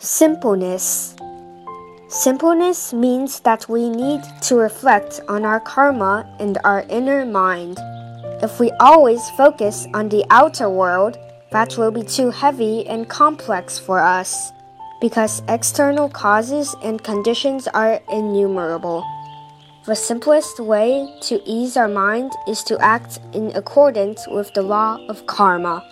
Simpleness. Simpleness means that we need to reflect on our karma and our inner mind. If we always focus on the outer world, that will be too heavy and complex for us, because external causes and conditions are innumerable. The simplest way to ease our mind is to act in accordance with the law of karma.